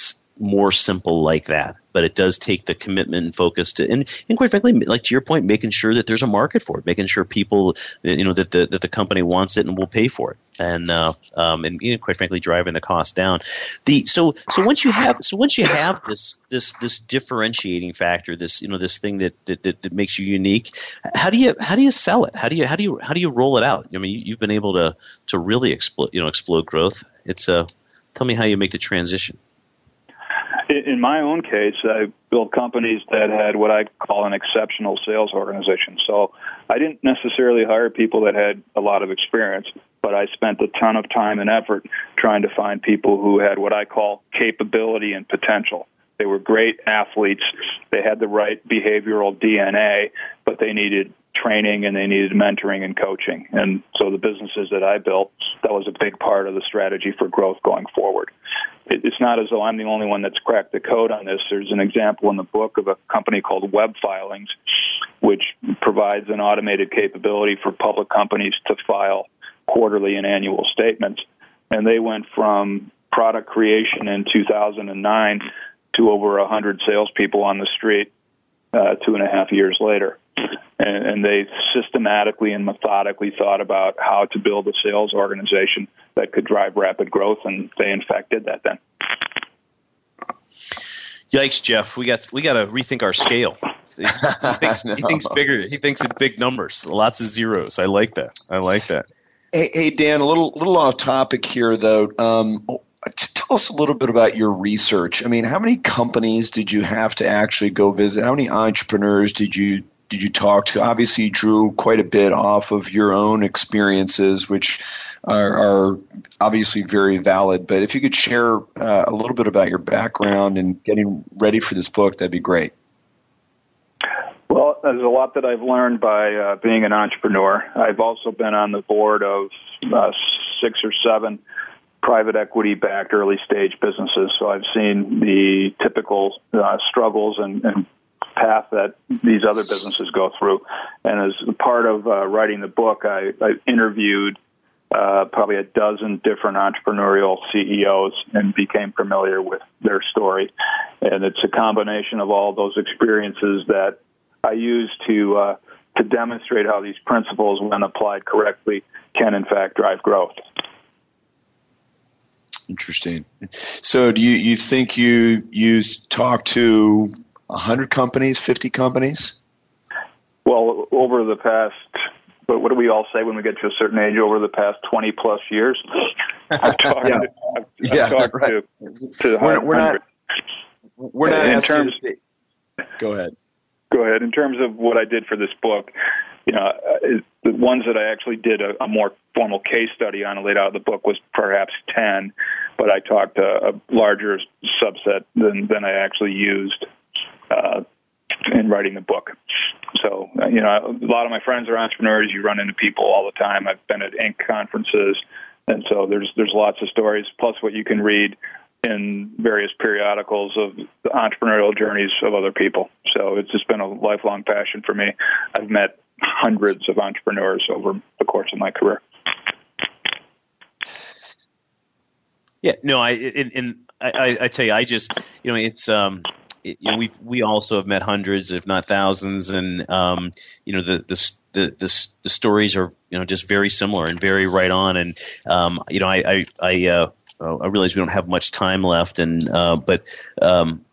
Speaker 3: more simple like that. But it does take the commitment and focus to, and, and quite frankly, like to your point, making sure that there's a market for it, making sure people, you know, that the that the company wants it and will pay for it, and uh, um, and you know, quite frankly, driving the cost down. The so so once you have so once you have this this this differentiating factor, this you know this thing that that, that, that makes you unique, how do you how do you sell it? How do you how do you how do you roll it out? I mean, you've been able to to really explode you know explode growth. It's a uh, tell me how you make the transition.
Speaker 6: In my own case, I built companies that had what I call an exceptional sales organization. So I didn't necessarily hire people that had a lot of experience, but I spent a ton of time and effort trying to find people who had what I call capability and potential. They were great athletes. They had the right behavioral DNA, but they needed training and they needed mentoring and coaching. And so the businesses that I built, that was a big part of the strategy for growth going forward. It's not as though I'm the only one that's cracked the code on this. There's an example in the book of a company called Web Filings, which provides an automated capability for public companies to file quarterly and annual statements. And they went from product creation in 2009 to over 100 salespeople on the street uh, two and a half years later and, and they systematically and methodically thought about how to build a sales organization that could drive rapid growth, and they in fact did that then.
Speaker 3: Yikes, Jeff! We got we got to rethink our scale. He, thinks, he thinks bigger. He thinks in big numbers, lots of zeros. I like that. I like that.
Speaker 4: Hey, hey Dan, a little little off topic here though. Um, tell us a little bit about your research. I mean, how many companies did you have to actually go visit? How many entrepreneurs did you did you talk to? Obviously, you drew quite a bit off of your own experiences, which are, are obviously very valid. But if you could share uh, a little bit about your background and getting ready for this book, that'd be great.
Speaker 6: Well, there's a lot that I've learned by uh, being an entrepreneur. I've also been on the board of uh, six or seven private equity backed early stage businesses. So I've seen the typical uh, struggles and, and path that these other businesses go through. And as part of uh, writing the book, I, I interviewed uh, probably a dozen different entrepreneurial CEOs and became familiar with their story. And it's a combination of all those experiences that I use to uh, to demonstrate how these principles, when applied correctly, can in fact drive growth.
Speaker 4: Interesting. So, do you you think you you talk to 100 companies, 50 companies?
Speaker 6: Well, over the past, but what do we all say when we get to a certain age? Over the past 20 plus years, I've talked, yeah. I've, I've yeah, talked right. to, to we're, we're not,
Speaker 4: we're not in terms. Go ahead.
Speaker 6: Go ahead. In terms of what I did for this book, you know, uh, the ones that I actually did a, a more formal case study on and laid out in the book was perhaps 10, but I talked a, a larger subset than, than I actually used uh, in writing the book. So, uh, you know, a lot of my friends are entrepreneurs. You run into people all the time. I've been at Inc. conferences, and so there's there's lots of stories. Plus, what you can read in various periodicals of the entrepreneurial journeys of other people. So it's just been a lifelong passion for me. I've met hundreds of entrepreneurs over the course of my career.
Speaker 3: Yeah, no, I and, I, I tell you, I just you know it's um you know, we we also have met hundreds, if not thousands, and um, you know the, the the the the stories are you know just very similar and very right on. And um, you know, I I I, uh, I realize we don't have much time left, and uh, but um,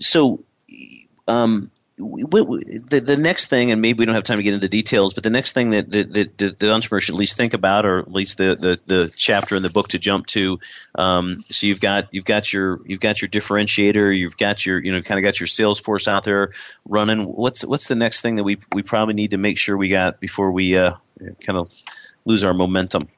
Speaker 3: so um, the, the next thing, and maybe we don't have time to get into details, but the next thing that, that, that, the entrepreneur should at least think about, or at least the, the, the chapter in the book to jump to. Um, so you've got you've got your you've got your differentiator, you've got your you know kind of got your sales force out there running. What's what's the next thing that we we probably need to make sure we got before we uh, kind of lose our momentum?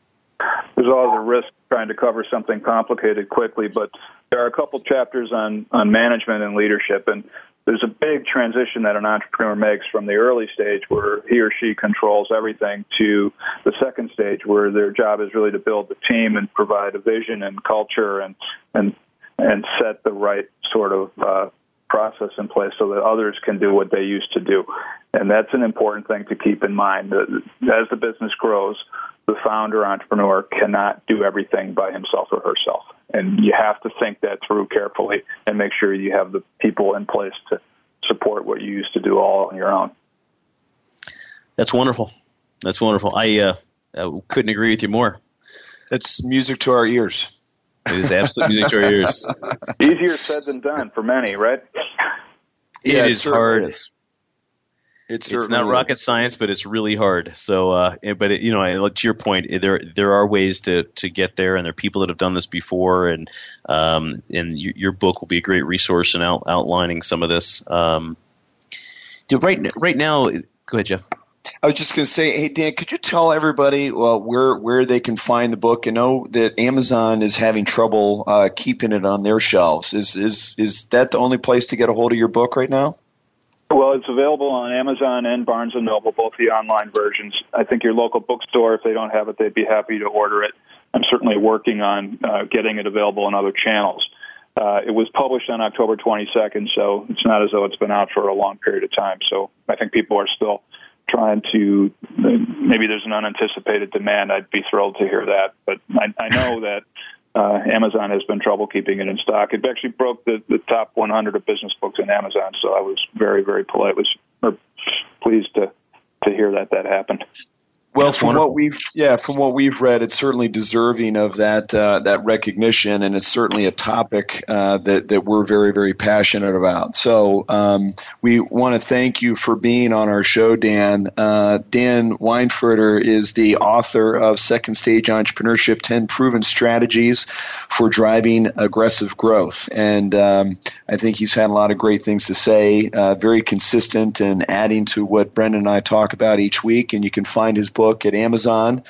Speaker 6: There's always a risk trying to cover something complicated quickly, but there are a couple chapters on on management and leadership, and there's a big transition that an entrepreneur makes from the early stage where he or she controls everything to the second stage where their job is really to build the team and provide a vision and culture and and and set the right sort of uh, process in place so that others can do what they used to do. And that's an important thing to keep in mind. As the business grows, the founder entrepreneur cannot do everything by himself or herself. And you have to think that through carefully and make sure you have the people in place to support what you used to do all on your own.
Speaker 3: That's wonderful. That's wonderful. I uh, uh, couldn't agree with you more.
Speaker 4: It's music to our ears.
Speaker 3: It is absolute music to our ears.
Speaker 6: Easier said than done for many, right?
Speaker 3: It
Speaker 4: Yeah, it
Speaker 3: is
Speaker 4: certainly
Speaker 3: hard.
Speaker 4: is. It's,
Speaker 3: It's not rocket science, but it's really hard. So, uh, but it, you know, I- to your point, there there are ways to, to get there, and there are people that have done this before, and um, and your, your book will be a great resource in out, outlining some of this. Um, right right now, go ahead, Jeff.
Speaker 4: I was just going to say, hey Dan, could you tell everybody well, where where they can find the book? I know that Amazon is having trouble uh, keeping it on their shelves. Is is is that the only place to get a hold of your book right now?
Speaker 6: Well, it's available on Amazon and Barnes and Noble, both the online versions. I think your local bookstore, if they don't have it, they'd be happy to order it. I'm certainly working on uh, getting it available in other channels. Uh, it was published on October 22nd, so it's not as though it's been out for a long period of time. So I think people are still trying to. Maybe there's an unanticipated demand. I'd be thrilled to hear that, but I, I know that uh, Amazon has been trouble keeping it in stock. It actually broke the, the top 100 of business books in Amazon, so I was very, very polite, was pleased to to hear that that happened.
Speaker 4: Well,
Speaker 3: That's
Speaker 4: from
Speaker 3: wonderful.
Speaker 4: what we've yeah, from what we've read, it's certainly deserving of that uh, that recognition, and it's certainly a topic uh, that that we're very very passionate about. So um, we want to thank you for being on our show, Dan. Uh, Dan Weinfurter is the author of Second Stage Entrepreneurship: Ten Proven Strategies for Driving Aggressive Growth, and um, I think he's had a lot of great things to say. Uh, very consistent and adding to what Brendan and I talk about each week, and you can find his book at Amazon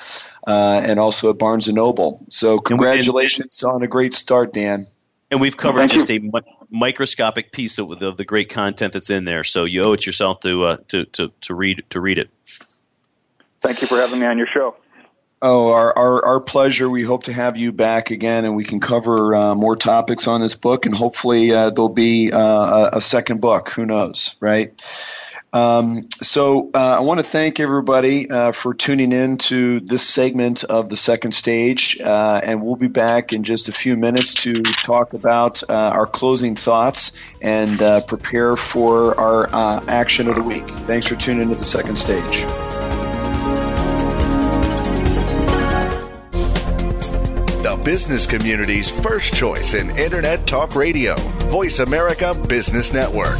Speaker 4: uh, and also at Barnes and Noble. So congratulations on a great start, Dan.
Speaker 3: And we've covered
Speaker 6: Thank
Speaker 3: just a mi- microscopic piece of, of the great content that's in there. So you owe it yourself to uh, to, to to read to read it.
Speaker 6: Thank you for having me on your show.
Speaker 4: Oh, our, our, our pleasure. We hope to have you back again and we can cover uh, more topics on this book and hopefully uh, there'll be uh, a, a second book. Who knows, right? Um, so uh, I want to thank everybody uh, for tuning in to this segment of the second stage, uh, and we'll be back in just a few minutes to talk about uh, our closing thoughts and uh, prepare for our uh, action of the week. Thanks for tuning in to the second stage.
Speaker 2: The business community's first choice in Internet Talk Radio. Voice America Business Network.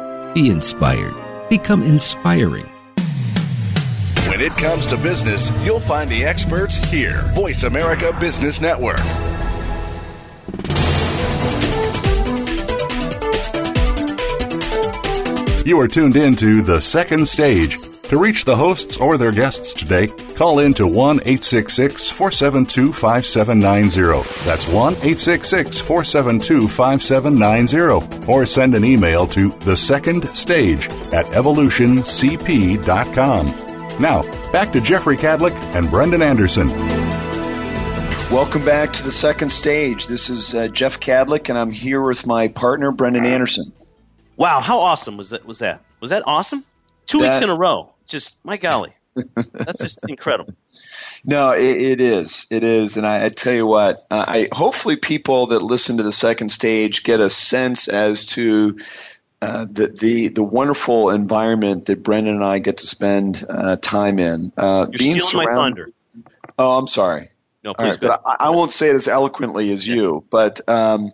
Speaker 8: Be inspired. Become inspiring.
Speaker 2: When it comes to business, you'll find the experts here. Voice America Business Network. You are tuned in to The Second Stage. To reach the hosts or their guests today, call in to 1 866 472 5790. That's 1 866 472 5790. Or send an email to The Second Stage at evolutioncp.com. Now, back to Jeffrey Kadlic and Brendan Anderson.
Speaker 4: Welcome back to the second stage. This is uh, Jeff Kadlic, and I'm here with my partner, Brendan Anderson.
Speaker 3: Wow, how awesome was that? Was that was that awesome? Two
Speaker 4: That-
Speaker 3: weeks in a row. Just my golly, that's just incredible.
Speaker 4: No, it, it is. It is, and I, I tell you what. Uh, I hopefully people that listen to the second stage get a sense as to uh, the, the the wonderful environment that Brendan and I get to spend uh, time in. Uh,
Speaker 3: You're stealing my thunder.
Speaker 4: Oh, I'm sorry.
Speaker 3: No, please.
Speaker 4: Right, but I, I, won't say it as eloquently as you, but um,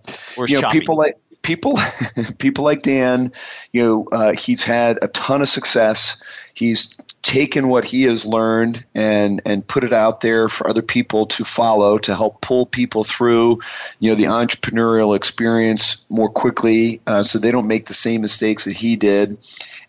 Speaker 4: you know, people like people people like Dan, you know, uh, he's had a ton of success. He's taken what he has learned and and put it out there for other people to follow to help pull people through, you know, the entrepreneurial experience more quickly, uh, so they don't make the same mistakes that he did.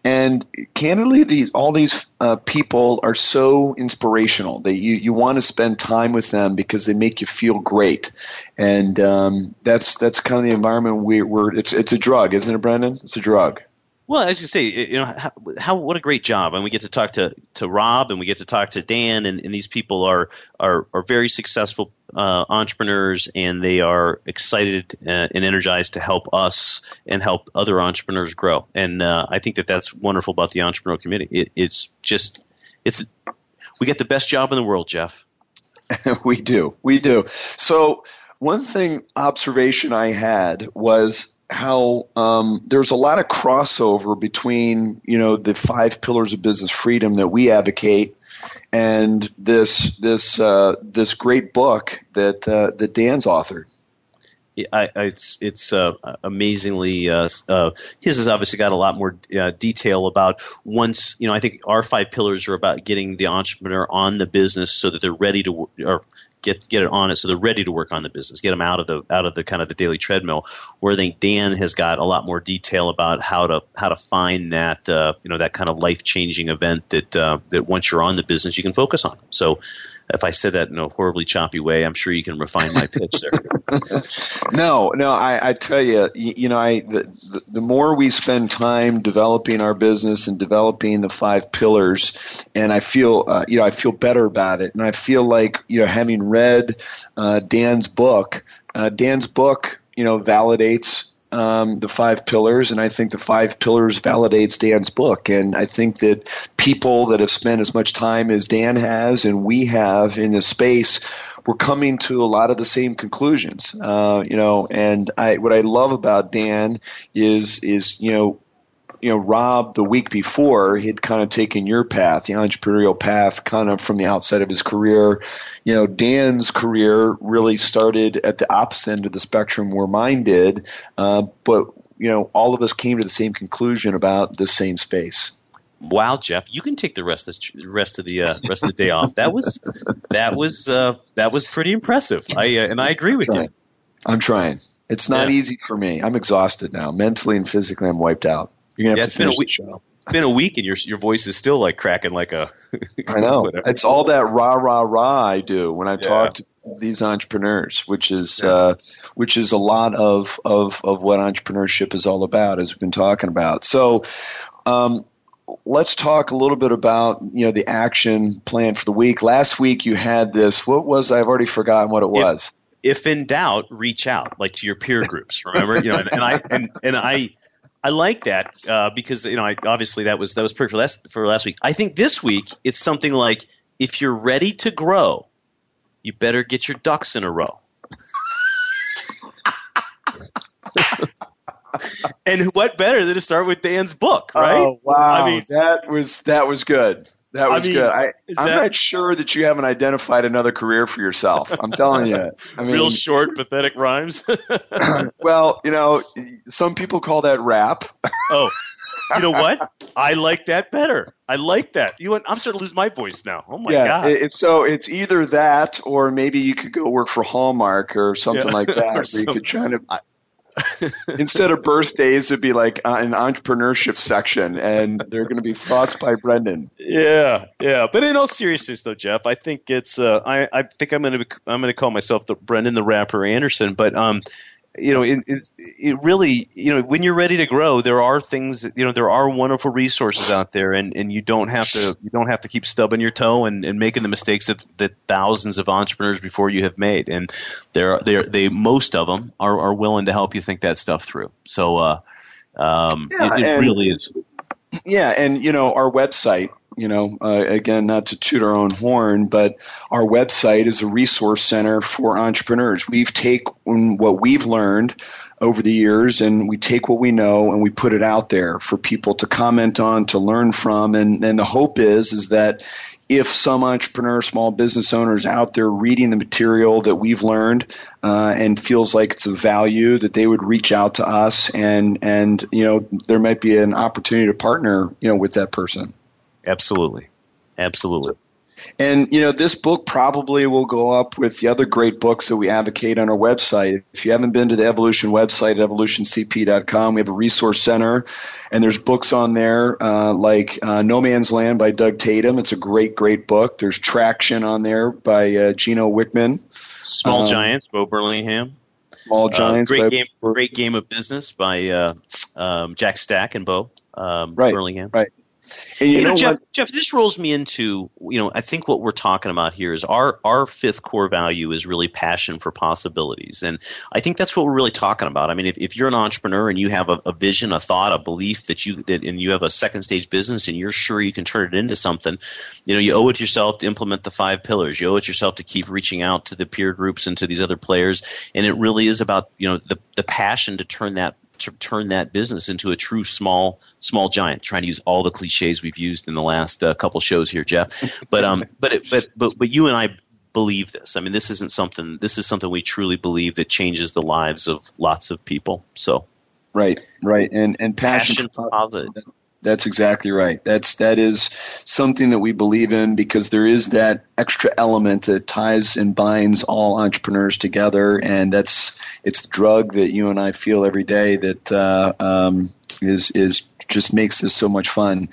Speaker 4: And candidly, these all these uh, people are so inspirational that you, you want to spend time with them because they make you feel great, and um, that's that's kind of the environment we, we're. It's it's a drug, isn't it, Brendan? It's a drug.
Speaker 3: Well, as you say, you know how, how, what a great job, and we get to talk to, to Rob, and we get to talk to Dan, and, and these people are are, are very successful uh, entrepreneurs, and they are excited uh, and energized to help us and help other entrepreneurs grow. And uh, I think that that's wonderful about the entrepreneurial community. It, it's just it's we get the best job in the world, Jeff.
Speaker 4: we do, we do. So one thing observation I had was how um, there's a lot of crossover between you know the five pillars of business freedom that we advocate and this this uh, this great book that uh, that Dan's authored.
Speaker 3: I, I, it's it's uh, amazingly uh, uh, his has obviously got a lot more uh, detail about once you know I think our five pillars are about getting the entrepreneur on the business so that they're ready to or get get it on it so they're ready to work on the business, get them out of the out of the kind of the daily treadmill. Where I think Dan has got a lot more detail about how to how to find that uh, you know that kind of life changing event that uh, that once you're on the business you can focus on. So if I said that in a horribly choppy way, I'm sure you can refine my pitch there.
Speaker 4: no, no, I, I tell you, you, you know, I the, the, more we spend time developing our business and developing the five pillars, and I feel, uh, you know, I feel better about it, and I feel like you know, having read uh, Dan's book, uh, Dan's book, you know, validates um, the five pillars, and I think the five pillars validates Dan's book. And I think that people that have spent as much time as Dan has and we have in this space, we're coming to a lot of the same conclusions. Uh, you know, and I what I love about Dan is is you know you know, Rob the week before he'd kind of taken your path, the entrepreneurial path, kind of from the outside of his career. You know, Dan's career really started at the opposite end of the spectrum where mine did, uh, but you know, all of us came to the same conclusion about the same space.
Speaker 3: Wow, Jeff, you can take the rest of the rest of the uh, rest of the day off. That was that was uh, that was pretty impressive. I uh, and I agree with you.
Speaker 4: I'm trying. It's not yeah. easy for me. I'm exhausted now, mentally and physically. I'm wiped out. You're gonna have yeah, to finish
Speaker 3: been a week. It's been a week, and your your voice is still like cracking like a.
Speaker 4: I know. It's all that rah rah rah I do when I yeah. talk to these entrepreneurs, which is yeah. uh, which is a lot of, of of what entrepreneurship is all about, as we've been talking about. So. Um, let's talk a little bit about you know the action plan for the week. Last week you had this. What was I've already forgotten what it was.
Speaker 3: If, if in doubt, reach out like to your peer groups. Remember, you know, and, and I and, and I I like that uh, because you know I, obviously that was that was perfect for last for last week. I think this week it's something like if you're ready to grow, you better get your ducks in a row. and what better than to start with Dan's book, right? Oh
Speaker 4: wow! I mean, that was that was good. That was I mean, good. I, am not sure that you haven't identified another career for yourself. I'm telling you. I mean,
Speaker 3: real short, pathetic rhymes.
Speaker 4: well, you know, some people call that rap.
Speaker 3: oh, you know what? I like that better. I like that. You went, I'm starting to lose my voice now. Oh my yeah, god!
Speaker 4: It, so it's either that, or maybe you could go work for Hallmark or something yeah. like that. where you could try to. I, Instead of birthdays, it'd be like uh, an entrepreneurship section, and they're going to be thoughts by Brendan.
Speaker 3: Yeah, yeah. But in all seriousness, though, Jeff, I think it's. Uh, I I think I'm going to I'm going to call myself the Brendan the Rapper Anderson. But um, you know, it, it, it, really, you know, when you're ready to grow, there are things, you know, there are wonderful resources out there, and, and you don't have to you don't have to keep stubbing your toe and, and making the mistakes that, that thousands of entrepreneurs before you have made, and they're they they most of them are, are willing to help you think that stuff through. So, uh, um, yeah, it, it really is.
Speaker 4: Yeah, and you know, our website you know, uh, again, not to toot our own horn, but our website is a resource center for entrepreneurs. We've taken what we've learned over the years and we take what we know and we put it out there for people to comment on to learn from and, and the hope is is that if some entrepreneur, small business owners out there reading the material that we've learned uh, and feels like it's of value, that they would reach out to us and and you know there might be an opportunity to partner you know with that person.
Speaker 3: Absolutely, absolutely.
Speaker 4: And you know, this book probably will go up with the other great books that we advocate on our website. If you haven't been to the Evolution website, at evolutioncp.com, we have a resource center, and there's books on there uh, like uh, No Man's Land by Doug Tatum. It's a great, great book. There's Traction on there by uh, Gino Wickman.
Speaker 3: Small um, Giants, Bo Burlingham.
Speaker 4: Small uh, Giants.
Speaker 3: great game. Great game of business by uh, um, Jack Stack and Bo um,
Speaker 4: right,
Speaker 3: Burlingham.
Speaker 4: Right. And you,
Speaker 3: you
Speaker 4: know,
Speaker 3: know, Jeff,
Speaker 4: what?
Speaker 3: Jeff, this rolls me into you know I think what we're talking about here is our our fifth core value is really passion for possibilities, and I think that's what we're really talking about. I mean, if, if you're an entrepreneur and you have a, a vision, a thought, a belief that you that and you have a second stage business and you're sure you can turn it into something, you know, you owe it to yourself to implement the five pillars. You owe it yourself to keep reaching out to the peer groups and to these other players, and it really is about you know the the passion to turn that to turn that business into a true small small giant. Trying to use all the cliches we've used in the last uh, couple shows here, Jeff. But um, but it, but but but you and I believe this. I mean, this isn't something. This is something we truly believe that changes the lives of lots of people. So.
Speaker 4: Right, right, and and passion,
Speaker 3: passion for positive.
Speaker 4: That's exactly right. That's that is something that we believe in because there is that extra element that ties and binds all entrepreneurs together, and that's it's the drug that you and I feel every day that uh, um, is is just makes this so much fun.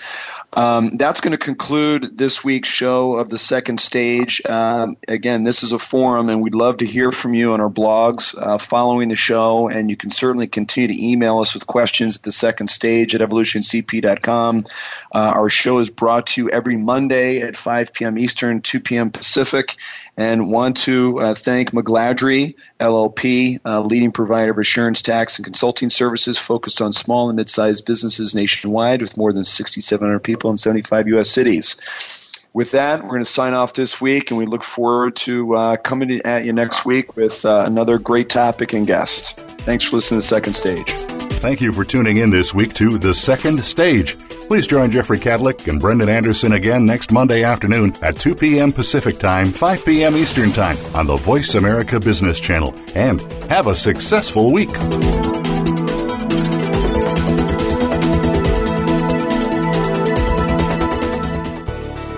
Speaker 4: Um, that's going to conclude this week's show of the second stage. Um, again, this is a forum, and we'd love to hear from you on our blogs uh, following the show. And you can certainly continue to email us with questions at the second stage at evolutioncp.com. Uh, our show is brought to you every Monday at 5 p.m. Eastern, 2 p.m. Pacific. And want to uh, thank McGladrey LLP, uh, leading provider of assurance tax and consulting services focused on small and mid-sized businesses nationwide with more than 6,700 people in 75 U.S. cities. With that, we're going to sign off this week, and we look forward to uh, coming at you next week with uh, another great topic and guest. Thanks for listening to Second Stage.
Speaker 2: Thank you for tuning in this week to The Second Stage. Please join Jeffrey Kadlic and Brendan Anderson again next Monday afternoon at 2 p.m. Pacific Time, 5 p.m. Eastern Time on the Voice America Business Channel. And have a successful week.